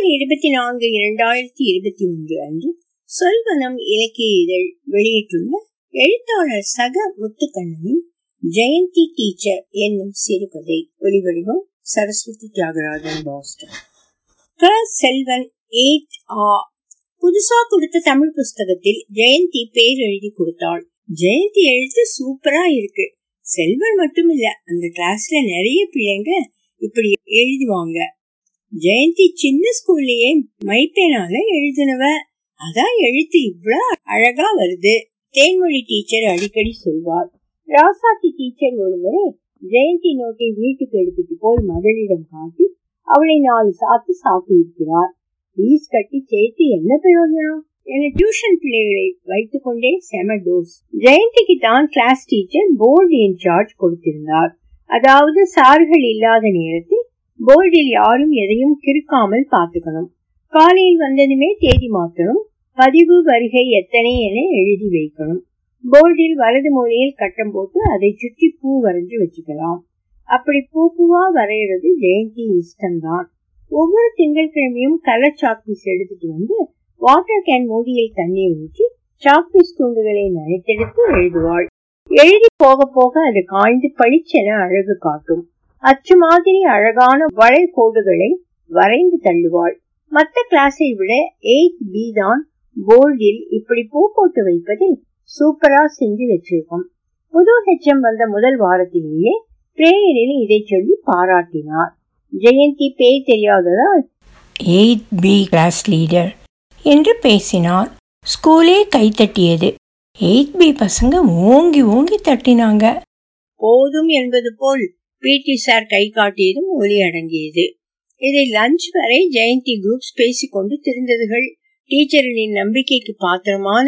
November இருபத்தி நான்கு இரண்டாயிரத்தி இருபத்தி ஒன்று அன்று சொல்வனம் இலக்கிய இதழ் வெளியிட்டுள்ள எழுத்தாளர் சக முத்துக்கண்ணனின் ஜெயந்தி டீச்சர் என்னும் சிறுகதை ஒளிவடிவம் சரஸ்வதி தியாகராஜன் பாஸ்டன். க. செல்வன் எயிட் ஆ. புதுசா கொடுத்த தமிழ் புஸ்தகத்தில் ஜெயந்தி பேர் எழுதி கொடுத்தாள். ஜெயந்தி எழுத்து சூப்பரா இருக்கு. செல்வன் மட்டும் இல்ல அந்த கிளாஸ்ல நிறைய பிள்ளைங்க இப்படி எழுதுவாங்க. ஜெயந்தி சின்ன ஸ்கூல்லயே மைப்பேனால எழுதினவ. அதான் எழுத்து இவ்வளவு அழகா வருது. தேன்மொழி டீச்சர் அடிக்கடி சொல்வார். ராசாத்தி டீச்சர் ஒருமுறை ஜெயந்தி நோட்டை வீட்டுக்கு எடுத்துட்டு போய் மகளிடம் காட்டி அவளை நாலு சாத்து சாத்தி இருக்கிறார் பீஸ் கட்டி சேர்த்து என்ன பிரயோஜனம்? என டியூஷன் பிள்ளைகளை வைத்துக் கொண்டே செம டோஸ். ஜெயந்திக்கு தான் கிளாஸ் டீச்சர் போர்டு இன்சார்ஜ் கொடுத்திருந்தார். அதாவது சார்கள் இல்லாத நேரத்தில் போர்டில் யாரும் எதையும் கிறுக்காமல் பார்த்துக்கணும். காலையில் வந்ததுமே தேதி மாத்தணும் பதிவு வருகை எத்தனை என எழுதி வைக்கணும். போர்டில் வலது மூலையில் கட்டம் போட்டு அதை சுற்றி பூ வரைஞ்சு வச்சுக்கலாம். அப்படி பூ பூவா வரைகிறது ஜெயந்தி இஷ்டம்தான். ஒவ்வொரு திங்கட்கிழமையும் கலர் சாக்பீஸ் எடுத்துட்டு வந்து வாட்டர் கேன் மூடியில் தண்ணீர் ஊற்றி சாக்பீஸ் துண்டுகளை நனைத்தெடுத்து எழுதுவாள். எழுதி போக போக அது காய்ந்து பளிச்சென அழகு காட்டும். அச்சு மாதிரி அழகான வளை கோடுகளை வரைந்து தள்ளுவாள். மற்ற கிளாஸை விட எயிட் பி தான் போர்டில் இப்படி பூ போட்டு வைப்பதில் சூப்பரா செஞ்சு வச்சிருக்கும். புது ஹெச்எம் வந்த முதல் வாரத்திலேயே பிரேயரில் இதை சொல்லி பாராட்டினார். ஜெயந்தி பேய் தெரியாததால் எயிட் பி கிளாஸ் லீடர் என்று பேசினார். ஸ்கூலே கைத்தட்டியது எயிட் பி பசங்க ஓங்கி ஓங்கி தட்டினாங்க. போதும் என்பது போல் பிடி சார் கை காட்டியதும் ஒலி அடங்கியது. இதை லஞ்ச் வரை ஜெயந்தி குரூப்ஸ் பேசிக்கொண்டு திருந்ததுகள். டீச்சர்களின் நம்பிக்கைக்கு பாத்திரமான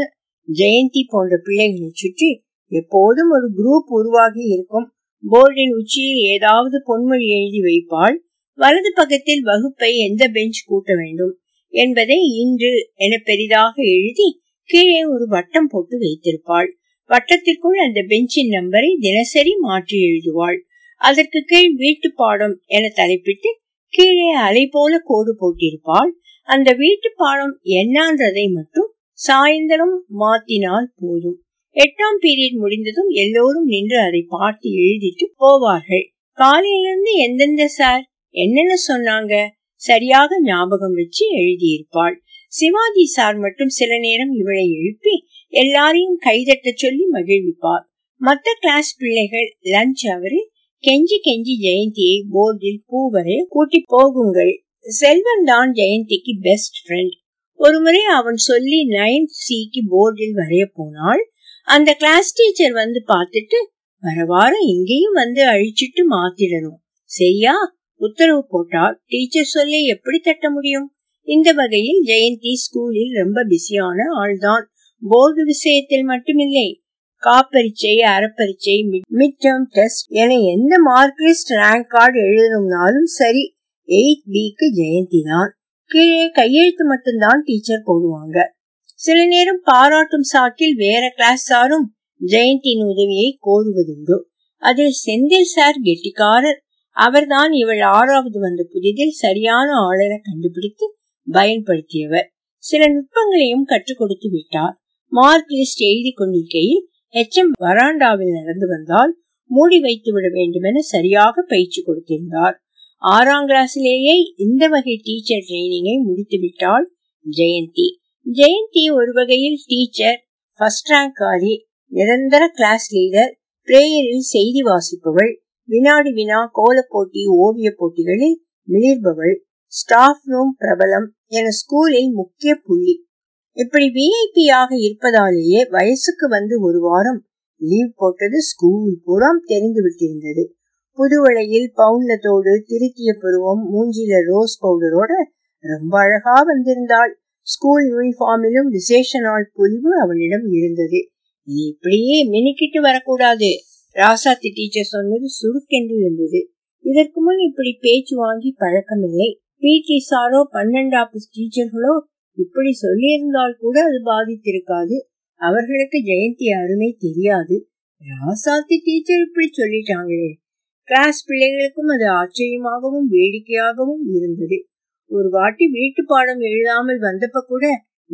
ஜெயந்தி போன்ற பிள்ளைகளை சுற்றி எப்போதும் ஒரு குரூப் உருவாகி இருக்கும். போர்டின் உச்சியில் ஏதாவது பொன்மொழி எழுதி வைப்பாள். வலது பக்கத்தில் வகுப்பை எந்த பெஞ்ச் கூட்ட வேண்டும் என்பதை இன்று என பெரிதாக எழுதி கீழே ஒரு வட்டம் போட்டு வைத்திருப்பாள். வட்டத்திற்குள் அந்த பெஞ்சின் நம்பரை தினசரி மாற்றி எழுதுவாள். அதற்கு கீழ் வீட்டு பாடம் என தலைப்பிட்டு கீழே அலை போல கோடு போட்டிருப்பாள். அந்த வீட்டு பாடம் என்னன்றதை மட்டும் சாயந்தரம் மாத்தினால் போதும். எட்டாம் பீரியட் முடிந்ததும் எல்லோரும் நின்று அதை பார்த்து எழுதிட்டு போவார்கள். காலையிலிருந்து எந்தெந்த சார் என்னென்ன சொன்னாங்க? சரியாக ஞாபகம் வச்சு எழுதியிருப்பாள். சிவாஜி சார் மட்டும் சில நேரம் இவளை எழுப்பி எல்லாரையும் கைதட்ட சொல்லி மகிழ்விப்பார். மற்ற கிளாஸ் பிள்ளைகள் லஞ்ச் அவரில் கெஞ்சி கெஞ்சி ஜெயந்தியை போர்டில் பூவரை கூட்டி போகுங்கள். செல்வன் தான் ஜெயந்திக்கு பெஸ்ட் ஃப்ரெண்ட் ஒருமுறை அவன் சொல்லி நைன்த் சிக்கு போர்டில் வரைய போனாள். அந்த கிளாஸ் டீச்சர் வந்து பார்த்துட்டு வர வாரம் இங்கேயும் வந்து அழிச்சிட்டு மாத்திடணும். சரியா உத்தரவு போட்டால் டீச்சர் சொல்லி எப்படி தட்ட முடியும்? இந்த வகையில் ஜெயந்தி ஸ்கூலில் ரொம்ப பிஸியான ஆள்தான். போர்டு விஷயத்தில் மட்டுமில்லை காப்பரிச்சை அறப்பரிச்சை மிட் டேர்ம் டெஸ்ட் என எந்த மார்க் லிஸ்ட் ரேங்க் கார்டு எழுதணும்னாலும் சரி எயிட் பிக்கு ஜெயந்தி தான் கீழே கையெழுத்து மட்டும்தான் டீச்சர் போடுவாங்க. சில நேரம் பாராட்டும் சாக்கில் வேற கிளாஸ் சாரும் ஜெயந்தியின் உதவியை கோருவதுண்டு. அதில் செந்தில் சார் கெட்டிக்காரர். அவர்தான் இவள் ஆறாவது வந்த புதிதில் சரியான ஆளரை கண்டுபிடித்து பயன்படுத்தியவர். சில நுட்பங்களையும் கற்றுக் கொடுத்து விட்டார். மார்க் லிஸ்ட் எழுதி கொண்டிருக்கையில் எச்எம் வராண்டாவில் நடந்து வந்தால் மூடி வைத்து விட வேண்டுமென சரியாக பயிற்சி கொடுத்திருந்தார். ஆறாம் கிளாஸிலேயே இந்த வகை டீச்சர் ட்ரைனிங்கை முடித்து விட்டாள் ஜெயந்தி. ஜெயந்தி ஒரு வகையில் டீச்சர் ஃபர்ஸ்ட் ரேங்க் காரி நிரந்தர கிளாஸ் லீடர் பிரேயரில் செய்தி வாசிப்பவள் வினாடி வினா கோலப்போட்டி போட்டி ஓவிய போட்டிகளில் மிளிர்பவள் ஸ்டாஃப் ரூம் பிரபலம் என ஸ்கூலில் முக்கிய புள்ளி இப்படி விஐபியாக இருப்பதாலேயே வயசுக்கு வந்து ஒரு வாரம் லீவ் போட்டது ஸ்கூல் புறம் தெரிந்து விட்டிருந்தது. புதுவழையில் பவுன்லத்தோடு திருத்திய பருவம் மூஞ்சில ரோஸ் பவுடரோட ரொம்ப அழகா வந்திருந்தாள். ஸ்கூல் யூனிஃபார்மிலும் விசேஷ நாள் பொலிவு அவளிடம் இருந்தது. நீ இப்படியே மினிக்கிட்டு வரக்கூடாது. ராசாத்தி டீச்சர் சொன்னது சுருக்கென்று இருந்தது. இதற்கு முன் இப்படி பேச்சு வாங்கி பழக்கமில்லை. பிடி சாரோ பன்னெண்டாப்பு டீச்சர்களோ இப்படி சொல்லியிருந்தால் கூட அது பாதித்திருக்காது. அவர்களுக்கு ஜெயந்தி அருமை தெரியாது. ராசாத்தி டீச்சர் இப்படி சொல்லிட்டாங்களே. கிளாஸ் பிள்ளைகளுக்கும் அது ஆச்சரியமாகவும் வேடிக்கையாகவும் இருந்தது. ஒரு வாட்டி வீட்டு பாடம் எழுதாமல் வந்தப்ப கூட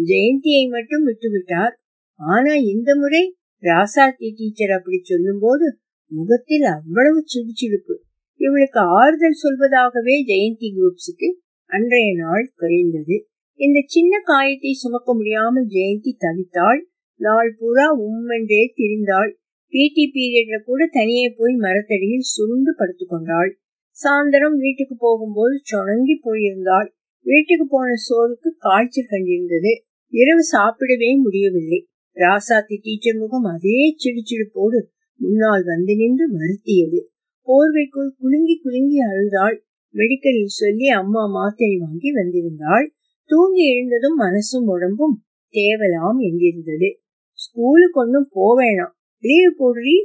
ஜெயந்தியை மட்டும் விட்டுவிட்டார். ஆனா இந்த முறை ராசாத்தி டீச்சர் அப்படி சொல்லும் போது முகத்தில் அவ்வளவு சிடுச்சிடுப்பு. இவளுக்கு ஆறுதல் சொல்வதாகவே ஜெயந்தி குரூப்ஸுக்கு அன்றைய நாள் கழிந்தது. இந்த சின்ன காயத்தை சுமக்க முடியாமல் ஜெயந்தி தவித்தாள். நாள் பூரா உம்மென்றே திரிந்தாள். பிடி பீரியட்ல கூட தனியே போய் மரத்தடியில் சுருண்டு படுத்துக்கொண்டாள் சாயந்தரம் வீட்டுக்கு போகும்போது சொணங்கி போயிருந்தாள். வீட்டுக்கு போன சோறுக்கு காய்ச்சல் கண்டிருந்தது. இரவு சாப்பிடவே முடியவில்லை. ராசாத்தி டீச்சர் முகம் அதே சிடுச்சிடுப்போடு முன்னால் வந்து நின்று வருத்தியது. போர்வைக்குள் குலுங்கி குலுங்கி அழுதாள். மெடிக்கலில் சொல்லி அம்மா மாத்திரை வாங்கி வந்திருந்தாள். தூங்கி எழுந்ததும் மனசும் உடம்பும் தேவலாம் எங்கிருந்தது. ஸ்கூலுக்கு ஒன்னும் போவேணாம். லீவ் போடுறி?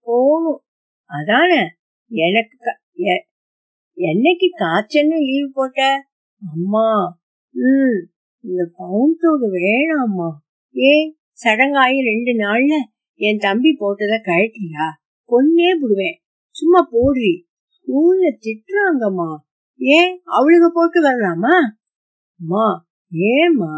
போகும் அதான எனக்கு என்னைக்கு காய்ச்சல்னு லீவ் போட்ட? அம்மா ம் இந்த பவுண்டோடு வேணாம்மா. ஏ சடங்காயி ரெண்டு நாள்ல என் தம்பி போட்டத கழட்டியா? கொன்னே விடுவேன் சும்மா போடுறி? ஸ்கூல்ல திட்டுறாங்கம்மா. ஏன் அவளுக்கு போட்டு வரலாமா? அம்மா ஏமா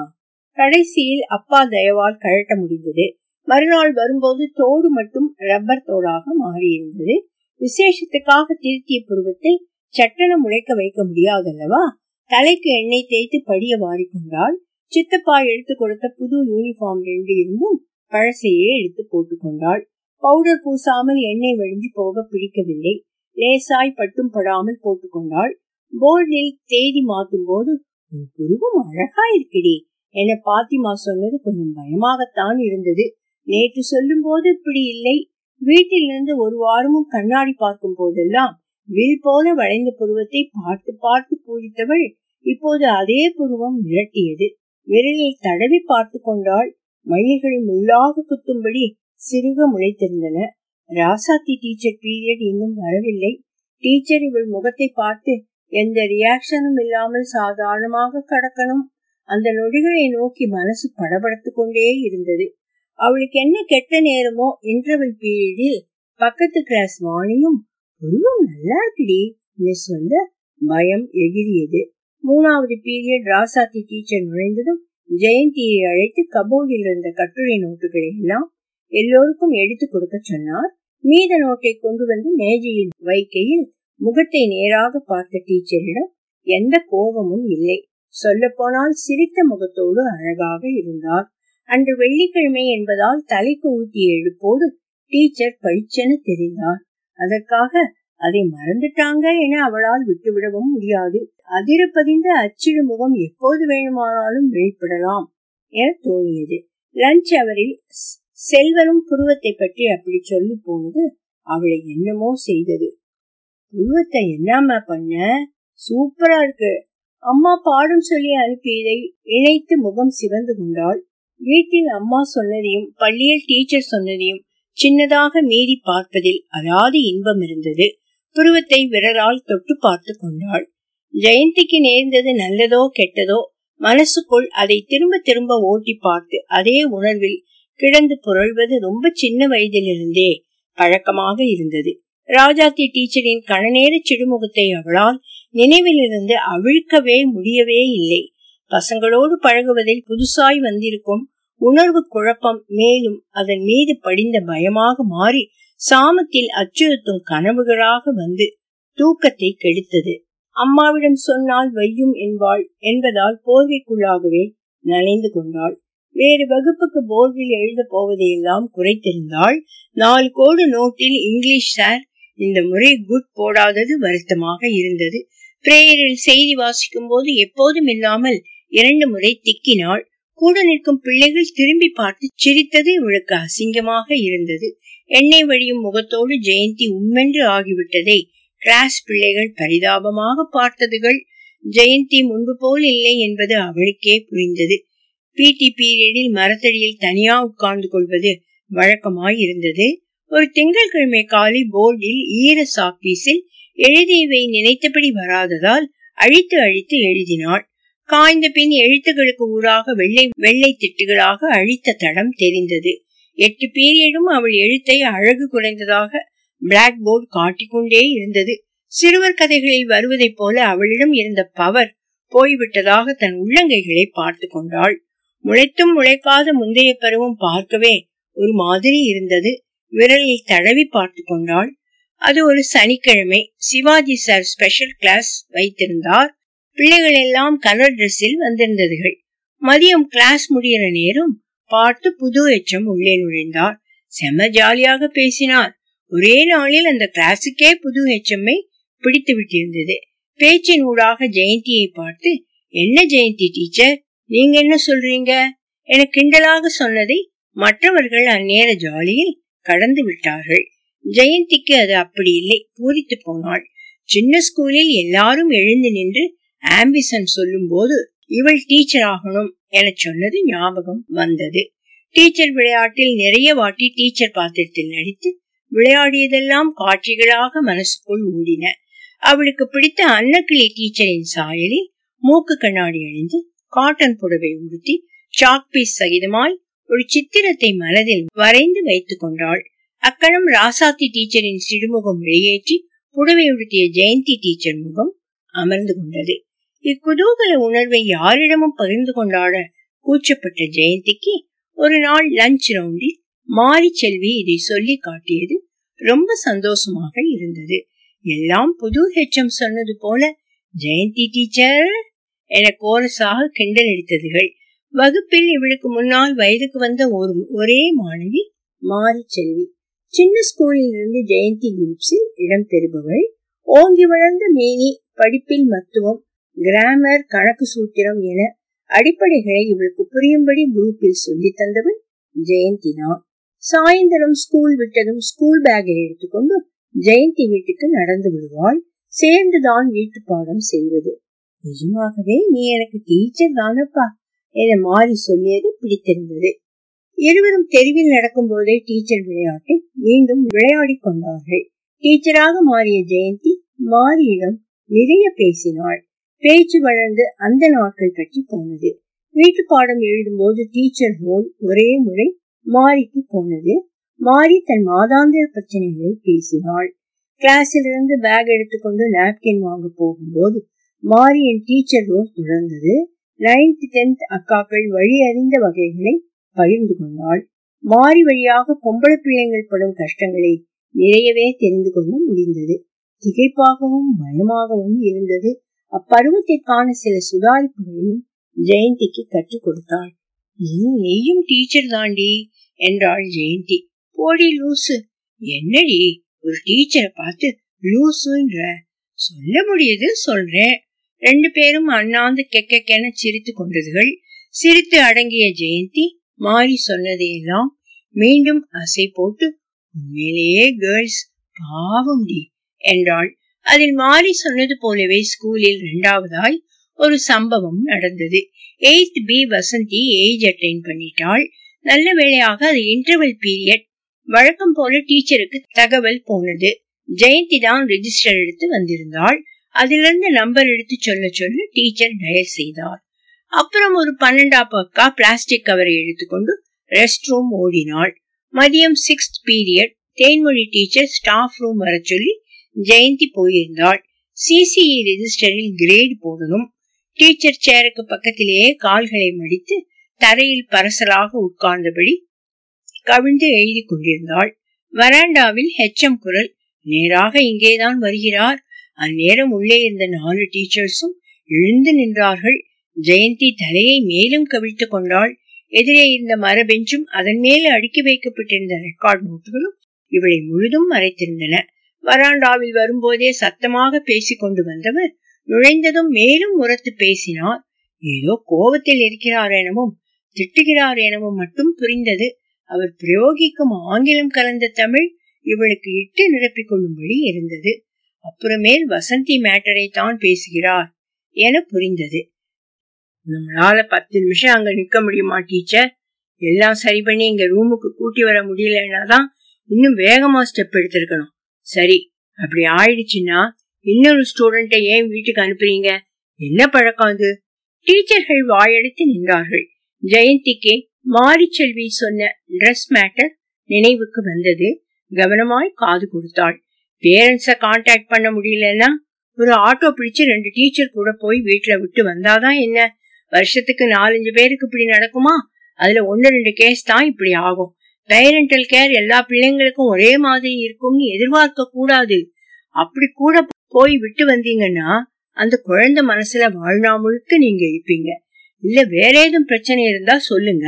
கடைசியில் அப்பா தயவால் கழட்ட முடிந்தது. மறுநாள் வரும்போது தோடு மட்டும் ரப்பர் தோடாக மாறியிருந்தது. விசேஷத்துக்காக திருத்திய புருவத்தை சட்டன முளைக்க வைக்க முடியாதல்லவா? தலைக்கு எண்ணெய் தேய்த்து படிய வாரிக்கொண்டாள். சித்தப்பா எடுத்து கொடுத்த புது யூனிஃபார்ம் ரெண்டு இருந்தும் பழசையே எடுத்து போட்டுக்கொண்டாள். பவுடர் பூசாமல் எண்ணெய் வழிஞ்சு போக பிடிக்கவில்லை. லேசாய் பட்டும் படாமல் போட்டுக்கொண்டாள். போர்டில் தேதி மாத்தும் போது உன் புருவம் அழகா இருக்குடி. என பாத்திமா சொன்னது கொஞ்சம் பயமாகத்தான் இருந்தது. நேற்று சொல்லும் போது இப்படி இல்லை. வீட்டிலிருந்து ஒரு வாரமும் கண்ணாடி பார்க்கும் போதெல்லாம் வில் போல வளைந்த புருவத்தை பார்த்து பார்த்து பூரித்தவள் இப்போது அதே புருவம் மிரட்டியது. விரலில் தடவி பார்த்து கொண்டால் மயில்கள் முள்ளாக குத்தும்படி சிறுக முளைத்திருந்தன. ராசாத்தி டீச்சர் பீரியட் இன்னும் வரவில்லை. டீச்சர் இவள் முகத்தை பார்த்து எந்த ரியாக்ஷனும் இல்லாமல் சாதாரணமாக கடக்கணும். அந்த நொடிகளை நோக்கி மனசு படபடத்து கொண்டே இருந்தது. அவளுக்கு என்ன கெட்ட நேரமோ இன்டர்வல் பீரியடில் பக்கத்து கிளாஸ் வாணியும் உருவம் நல்லா இருக்குடி சொல்ல பயம் எகிரியது மூணாவது பீரியட் ராசாத்தி டீச்சர் நுழைந்ததும் ஜெயந்தியை அழைத்து கபோர்டில் இருந்த கட்டுரை நோட்டுகளை எல்லாம் எல்லோருக்கும் எடுத்து கொடுக்க சொன்னார். மீத நோட்டை கொண்டு வந்து மேஜையில் வைக்கையில் முகத்தை நேராக பார்த்த டீச்சரிடம் எந்த கோபமும் இல்லை. சொல்லப்போனால் சிரித்த முகத்தோடு அழகாக இருந்தார். அன்று வெள்ளிக்கிழமை என்பதால் தலைக்கு ஊட்டிய எழுப்போடு டீச்சர் பளிச்சென தெரிந்தார். அதற்காக அதை மறந்துட்டாங்க என அவளால் விட்டுவிடவும் முடியாது. அதிரப்பதிந்த அச்சிடு முகம் எப்போது வேணுமானாலும் வெளிப்படலாம் என தோணியது. லஞ்ச் அவரில் செல்வரும் புருவத்தை பற்றி அப்படி சொல்லி போனது அவளை என்னமோ செய்தது. புருவத்தை என்னம்மா பண்ண? சூப்பரா இருக்கு. அம்மா பாடம் சொல்லி அனுப்பியதை இணைத்து முகம் சிவந்து கொண்டாள். வீட்டில் அம்மா சொன்னதையும் பள்ளியில் டீச்சர் சொன்னதையும் சின்னதாக மீறி பார்ப்பதில் அலாதி இன்பம் இருந்தது. புருவத்தை விரலால் தொட்டு பார்த்து கொண்டாள். ஜெயந்திக்கு நேர்ந்தது நல்லதோ கெட்டதோ மனசுக்குள் அதை திரும்ப திரும்ப ஓட்டி பார்த்து அதே உணர்வில் கிடந்து புரள்வது ரொம்ப சின்ன வயதிலிருந்தே பழக்கமாக இருந்தது. ராஜாத்தி டீச்சரின் கணநேர சிறுமுகத்தை அவளால் நினைவிலிருந்து அவிழ்க்கவே முடியவே இல்லை. பசங்களோடு பழகுவதில் புதுசாய் வந்திருக்கும் உணர்வு குழப்பம் மேலும் அதன் மீது படிந்த பயமாக மாறி சாமத்தில் அச்சுறுத்தும் கனவுகளாக வந்து தூக்கத்தை கெடுத்தது. அம்மாவிடம் சொன்னால் வையும் என்பாள் என்பதால் போர்வைக்குள்ளாகவே நனைந்து கொண்டாள். வேறு வகுப்புக்கு போர்டில் எழுத போவதையெல்லாம் குறைத்திருந்தாள். நாலு கோடு நோட்டில் இங்கிலீஷ் சார் இந்த முறை குட் போடாதது வருத்தமாக இருந்தது. பிரேயரில் செய்தி வாசிக்கும் போது எப்போதும் இல்லாமல் இரண்டு முறை திக்கினாள். கூட நிற்கும் பிள்ளைகள் திரும்பி பார்த்து சிரித்தது இவளுக்கு அசிங்கமாக இருந்தது. எண்ணெய் வழியும் முகத்தோடு ஜெயந்தி உம்மென்று ஆகிவிட்டதை கிளாஸ் பிள்ளைகள் பரிதாபமாக பார்த்ததுகள். ஜெயந்தி முன்பு போல் இல்லை என்பது அவளுக்கே புரிந்தது. பிடி பீரியடில் மரத்தடியில் தனியா உட்கார்ந்து கொள்வது வழக்கமாய் இருந்தது. ஒரு திங்கட்கிழமை காலை போர்டில் ஈர சாப்பீஸில் எழுதியவை நினைத்தபடி வராததால் அழித்து அழித்து எழுதினாள். காய்ந்த பின் எழுத்துகளுக்கு ஊராக வெள்ளை வெள்ளை திட்டுகளாக அழித்த தடம் தெரிந்தது. எட்டு பீரியடும் அவள் எழுத்தை அழகு குறைந்ததாக பிளாக் போர்டு காட்டிக்கொண்டே இருந்தது. சிறுவர் கதைகளில் வருவதைப் போல அவளிடம் இருந்த பவர் போய்விட்டதாக தன் உள்ளங்கைகளை பார்த்து கொண்டாள். முளைத்தும் முளைக்காத முந்தைய பருவம் பார்க்கவே ஒரு மாதிரி இருந்தது. விரலில் தடவி பார்த்து கொண்டாள். அது ஒரு சனிக்கிழமை. சிவாஜி சார் ஸ்பெஷல் கிளாஸ் வைத்திருந்தார். பிள்ளைகள் எல்லாம் கலர் டிரெஸ்ஸில் வந்திருந்ததுகள். மதியம் கிளாஸ் முடிகிற நேரம் பார்த்து புது எச்சம் உள்ளே நுழைந்தார். செம ஜாலியாக பேசினார். ஒரே நாளில் அந்த கிளாஸுக்கே புது எச்சம்மை பிடித்து விட்டிருந்தது. பேச்சின் ஊடாக ஜெயந்தியை பார்த்து என்ன ஜெயந்தி டீச்சர் நீங்க என்ன சொல்றீங்க? என கிண்டலாக சொன்னதை மற்றவர்கள் அந்நேர ஜாலியில் கடந்து விட்டார்கள். ஜெயந்திக்கு அது அப்படி இல்லை. பூரித்து போனாள். சின்ன ஸ்கூலில் எல்லாரும் எழுந்து நின்று ஆம்பிசன் சொல்லும் போது இவள் டீச்சர் ஆகணும் என சொன்னது ஞாபகம் வந்தது. டீச்சர் விளையாட்டில் நிறைய வாட்டி டீச்சர் பாத்திரத்தில் நடித்து விளையாடியதெல்லாம் காட்சிகளாக மனசுக்குள் ஓடின அவளுக்கு பிடித்த அன்னக்கிளி டீச்சரின் சாயலில் மூக்கு கண்ணாடி அணிந்து காட்டன் புடவை உடுத்தி சாக்பீஸ் சகிதமாய் ஒரு சித்திரத்தை மனதில் வரைந்து வைத்துக் கொண்டாள். அக்கணம் ராசாத்தி டீச்சரின் சிடுமுகம் வெளியேற்றி புடவை உடுத்திய ஜெயந்தி டீச்சர் முகம் அமர்ந்து கொண்டது. இக்குதூகல உணர்வை யாரிடமும் பகிர்ந்து கொண்டாட கூச்சப்பட்ட ஜெயந்திக்கு ஒரு நாள் லஞ்ச் ரவுண்டில் மாரி செல்வி இதை சொல்லி காட்டியது ரொம்ப சந்தோஷமாக இருந்தது. எல்லாம் புது ஹெச்எம் சொன்னது போல ஜெயந்தி டீச்சர்! என கோரஸாக கிண்டல் எடுத்ததுகள் வகுப்பில் இவளுக்கு முன்னால் வயதுக்கு வந்த ஒரு ஒரே மாணவி மாரி செல்வி. சின்ன ஸ்கூலில் இருந்து ஜெயந்தி குரூப்ஸில் இடம் பெறுபவள். ஓங்கி வளர்ந்த மேனி படிப்பில் மத்துவம் கிராமர் கணக்கு சூத்திரம் என அடிப்படைகளை இவளுக்கு புரியும்படி குரூப்பில் சொல்லி தந்தவள் ஜெயந்தி தான். சாயந்தரம் ஸ்கூல் விட்டதும் ஸ்கூல் பேக்கை எடுத்துக்கொண்டு ஜெயந்தி வீட்டுக்கு நடந்து விடுவாள். சேர்ந்துதான் வீட்டு பாடம் செய்வது. நிஜமாகவே நீ எனக்கு டீச்சர் தானப்பா. என மாறி சொல்லியது பிடித்திருந்தது. இருவரும் தெருவில் நடக்கும் போதே டீச்சர் விளையாட்டை மீண்டும் விளையாடி கொண்டார்கள். டீச்சராக மாறிய ஜெயந்தி மாரியிடம் நிறைய பேசினாள். பேச்சு வளர்ந்து அந்த நாட்கள் பற்றி போனது. வீட்டு பாடம் எழுதும் போது டீச்சர் ரோல் ஒரே முறை மாறிக்கு போனது. மாறி தன் மாதாந்திர பிரச்சனைகளை பேசினாள். கிளாஸில் இருந்து பேக் எடுத்துக்கொண்டு நாப்கின் வாங்க போகும்போது மாரியின் டீச்சர் ரோல் தொடர்ந்தது. நைன்த் டென்த் அக்காக்கள் வழி அறிந்த வகைகளை பகிர்ந்து கொண்டாள். மாறி வழியாக பொம்பளை பிள்ளைங்கள் படும் கஷ்டங்களை நிறையவே தெரிந்து கொள்ள முடிந்தது. திகைப்பாகவும் பயமாகவும் இருந்தது. அப்பருவத்திற்கான சில சுதாரிப்புகளையும் ஜெயந்திக்கு கற்றுக் கொடுத்தாள். நீயும் டீச்சர் தாண்டி என்றாள் ஜெயந்தி. போடி லூசு. என்னடி ஒரு டீச்சரை பார்த்து லூசுன்ற? சொல்ல முடியுது சொல்றேன். ரெண்டு பேரும் அண்ணாந்து கெக்கென சிரித்து கொண்டதுகள். சிரித்து அடங்கிய ஜெயந்தி மாறி சொன்னதையெல்லாம் மீண்டும் அசை போட்டு உண்மையிலேயே கேர்ள்ஸ் பாவம் டி என்றாள். அதில் மாறி சொன்னது போலவே ஸ்கூலில் இரண்டாவதாய் ஒரு சம்பவம் நடந்தது. Eighth B Vasanthi age attain பண்ணிட்டாள். நல்ல வேளையாக அது இன்டர்வல் பீரியட் வழக்கம் போல டீச்சருக்கு தகவல் போனது. ஜெயந்தி தான் ரெஜிஸ்டர் எடுத்து வந்திருந்தாள். அதிலிருந்து நம்பர் எடுத்து சொல்ல சொல்ல டீச்சர் டயல் செய்தார். அப்புறம் ஒரு பன்னெண்டா பக்கா பிளாஸ்டிக் கவரை எடுத்துக்கொண்டு ரெஸ்ட் ரூம் ஓடினாள். மதியம் sixth period Thenmozhi teacher staff room வர சொல்லி ஜெயந்தி போயிருந்தாள். சிசிஇ ரெஜிஸ்டரில் கிரேட் போடணும். டீச்சர் சேருக்கு பக்கத்திலேயே கால்களை மடித்து தரையில் பரசலாக உட்கார்ந்தபடி கவிழ்ந்து எழுதி கொண்டிருந்தாள். வராண்டாவில் ஹெச்எம் குரல் நேராக இங்கேதான் வருகிறார். அந்நேரம் உள்ளே இருந்த நாலு டீச்சர்ஸும் எழுந்து நின்றார்கள். ஜெயந்தி தலையை மேலும் கவிழ்த்து கொண்டாள். எதிரே இருந்த மர பெஞ்சும் அதன் மேல அடுக்கி வைக்கப்பட்டிருந்த ரெக்கார்ட் நோட்டுகளும் இவளை முழுதும் மறைத்திருந்தன. வராண்டாவில் வரும்போதே சத்தமாக பேசிக் கொண்டு வந்தவர் நுழைந்ததும் மேலும் உரத்து பேசினார். ஏதோ கோபத்தில் இருக்கிறார் எனவும் திட்டுகிறார் எனவும் மட்டும் புரிந்தது. அவர் பிரயோகிக்கும் ஆங்கிலம் கலந்த தமிழ் இவளுக்கு இட்டு நிரப்பிக் கொள்ளும்படி இருந்தது. அப்புறமேல் வசந்தி மேட்டரை தான் பேசுகிறார் என புரிந்தது. நம்மளால பத்து நிமிஷம் அங்க நிக்க முடியுமா டீச்சர்? எல்லாம் சரி பண்ணி இங்க ரூமுக்கு கூட்டி வர முடியலன்னா தான் இன்னும் வேகமா ஸ்டெப் எடுத்திருக்கணும். சரி அப்படி ஆயிடுச்சுன்னா இன்னொரு ஸ்டூடெண்ட்டை ஏன் வீட்டுக்கு அனுப்புறீங்க? என்ன பழக்கம் அது? டீச்சர்கள் வாயெடுத்து நின்றார்கள். ஜெயந்திக்கு மாரிச்செல்வி சொன்ன ட்ரெஸ் மேட்டர் நினைவுக்கு வந்தது. கவனமாய் காது கொடுத்தாள். பேரண்ட்ஸ கான்டாக்ட் பண்ண முடியலன்னா ஒரு ஆட்டோ பிடிச்சு ரெண்டு டீச்சர் கூட போய் வீட்டுல விட்டு வந்தாதான் என்ன? வருஷத்துக்கு நாலஞ்சு பேருக்கு இப்படி நடக்குமா? அதுல ஒன்னு ரெண்டு கேஸ் தான் இப்படி ஆகும். பேரண்டல் கேர் எல்லா பிள்ளைங்களுக்கும் ஒரே மாதிரி இருக்கும்னு எதிர்பார்க்க கூடாது. அப்படி கூட போய் விட்டு வந்தீங்கன்னா அந்த குழந்தை மனசுல வாழ்நா முழுக்க நீங்க இருப்பீங்க. இல்ல வேற ஏதும் பிரச்சனை இருந்தா சொல்லுங்க.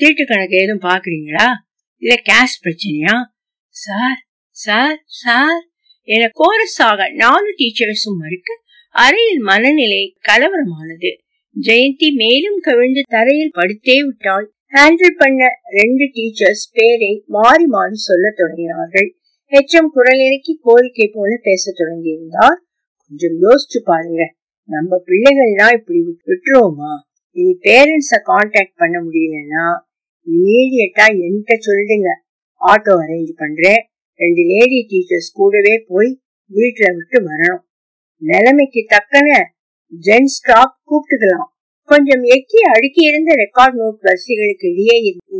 தீட்டு கணக்கு ஏதும் பாக்குறீங்களா இல்ல கேஷ் பிரச்சனையா? Sir sir sir. என கோரஸாக நாலு டீச்சர்ஸும் மறுக்க அறையில் மனநிலை கலவரமானது. ஜெயந்தி மேலும் கவிழ்ந்து தரையில் படுத்தே விட்டால் ஹேண்டில் பண்ண ரெண்டு டீச்சர்ஸ் பேரை மாறி மாறி சொல்ல தொடங்கினார்கள். ஹெச்எம் குரல் இறக்கி கோரிக்கை போல பேச தொடங்கியிருந்தார். கொஞ்சம் யோசிச்சு பாருங்க. நம்ம பிள்ளைகள்லாம் இப்படி விட்டுருவோமா? இனி பேரண்ட்ஸ கான்டாக்ட் பண்ண முடியலன்னா இமீடியட்டா என்கிட்ட சொல்லிடுங்க. ஆட்டோ அரேஞ்ச் பண்றேன். ரெண்டு லேடி டீச்சர்ஸ் கூடவே போய் வீட்டுல விட்டு வரணும். நிலைமைக்கு தக்கன ஜென் ஸ்டாப் கூப்பிட்டுக்கலாம். கொஞ்சம் எக்கி அடுக்கி இருந்த ரெக்கார்ட் நோட் வரிசைகளுக்கு இடையே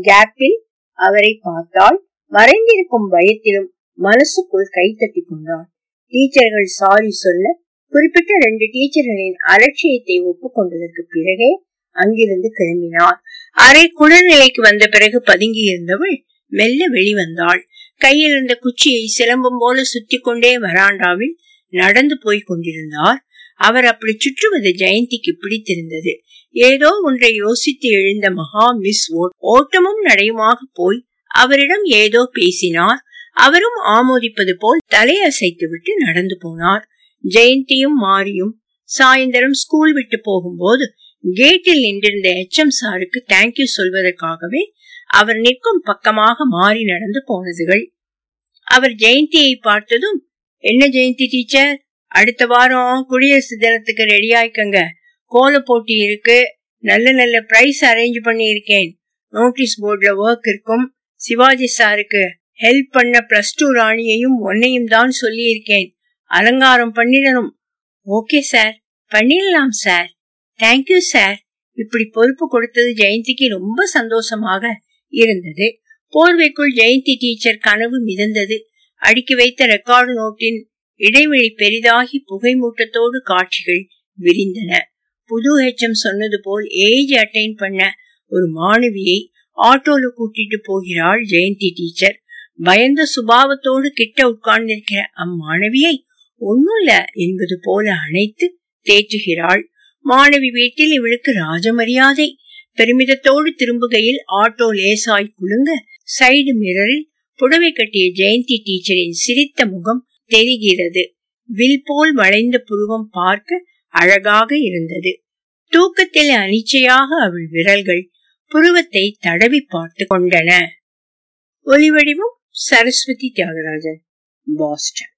கேப்பில் அவரை பார்த்தால் மறைந்திருக்கும் பயத்திலும் மனசுக்குள் கைத்தட்டி கொண்டாள் டீச்சர்கள் சாரி சொல்ல குறிப்பிட்ட ரெண்டு டீச்சர்களின் அலட்சியத்தை ஒப்புக்கொண்டதற்கு பிறகே அங்கிருந்து கிளம்பினார். அரை குளிர்நிலைக்கு வந்த பிறகு பதுங்கி இருந்தவள் மெல்ல வெளிவந்தாள். கையில் இருந்த குச்சியை சிலம்பம் போல சுத்தி கொண்டே வராண்டாவில் நடந்து போய் கொண்டிருந்தார். அவர் அப்படி சுற்றுவது ஜெயந்திக்கு பிடித்திருந்தது. ஏதோ ஒன்றை யோசித்து எழுந்த மகா மிஸ் ஓட்டமும் நடையுமாக போய் அவரிடம் ஏதோ பேசினார். அவரும் ஆமோதிப்பது போல் தலையசைத்து விட்டு நடந்து போனார். ஜெயந்தியும் மாரியும் சாயந்தரம் ஸ்கூல் விட்டு போகும்போது கேட்டில் நின்றிருந்த எச் எம் சாருக்கு தேங்க்யூ சொல்வதற்காகவே அவர் நிற்கும் பக்கமாக மாறி நடந்து போனதுகள். அவர் ஜெயந்தியை பார்த்ததும் என்ன ஜெயந்தி டீச்சர்? அடுத்த வாரம் குடியரசு தினத்துக்கு ரெடி ஆயிக்கங்க கோல போட்டி இருக்கு. நல்ல நல்ல பிரைஸ் அரேஞ்ச் பண்ணி இருக்கேன் நோட்டீஸ் போர்டில் ஒர்க் இருக்கும். சிவாஜி சாருக்கு ஹெல்ப் பண்ண பிளஸ் டூ ராணியையும் ஒன்னையும் தான் சொல்லி இருக்கேன் அலங்காரம் பண்ணிடணும். ஓகே சார் பண்ணிடலாம் சார் தேங்க்யூ சார் இப்படி பொறுப்பு கொடுத்தது ஜெயந்திக்கு ரொம்ப சந்தோஷமாக இருந்தது. போர்வைக்குள் ஜெயந்தி டீச்சர் கனவு மிதந்தது. அடுக்கி வைத்த ரெக்கார்டு நோட்டின் இடைவெளி பெரிதாகி புகை மூட்டத்தோடு காட்சிகள் விரிந்தன. புது ஹெச்எம் சொன்னது போல் ஏஜ் அட்டைன் பண்ண ஒரு மாணவியை ஆட்டோல கூட்டிட்டு போகிறாள் ஜெயந்தி டீச்சர். பயந்த சுபாவத்தோடு கிட்ட உட்கார்ந்திருக்கிற அம்மாணவியை ஒன்னும் என்பது போல அணைத்து தேற்றுகிறாள். மாணவி வீட்டில் இவளுக்கு ராஜமரியாதை பெருமிதத்தோடு திரும்புகையில் ஆட்டோ லேசாய் குலுங்க சைடு மிரரில் புடவை கட்டிய ஜெயந்தி டீச்சரின் சிரித்த முகம் தெரிகிறது. வில் போல் வளைந்த புருவம் பார்க்க அழகாக இருந்தது. தூக்கத்தில் அனிச்சையாக அவள் விரல்கள் புருவத்தை தடவி பார்த்து கொண்டன. ஒலிவடிவும் சரஸ்வதி தியாகராஜன் பாஸ்டன்.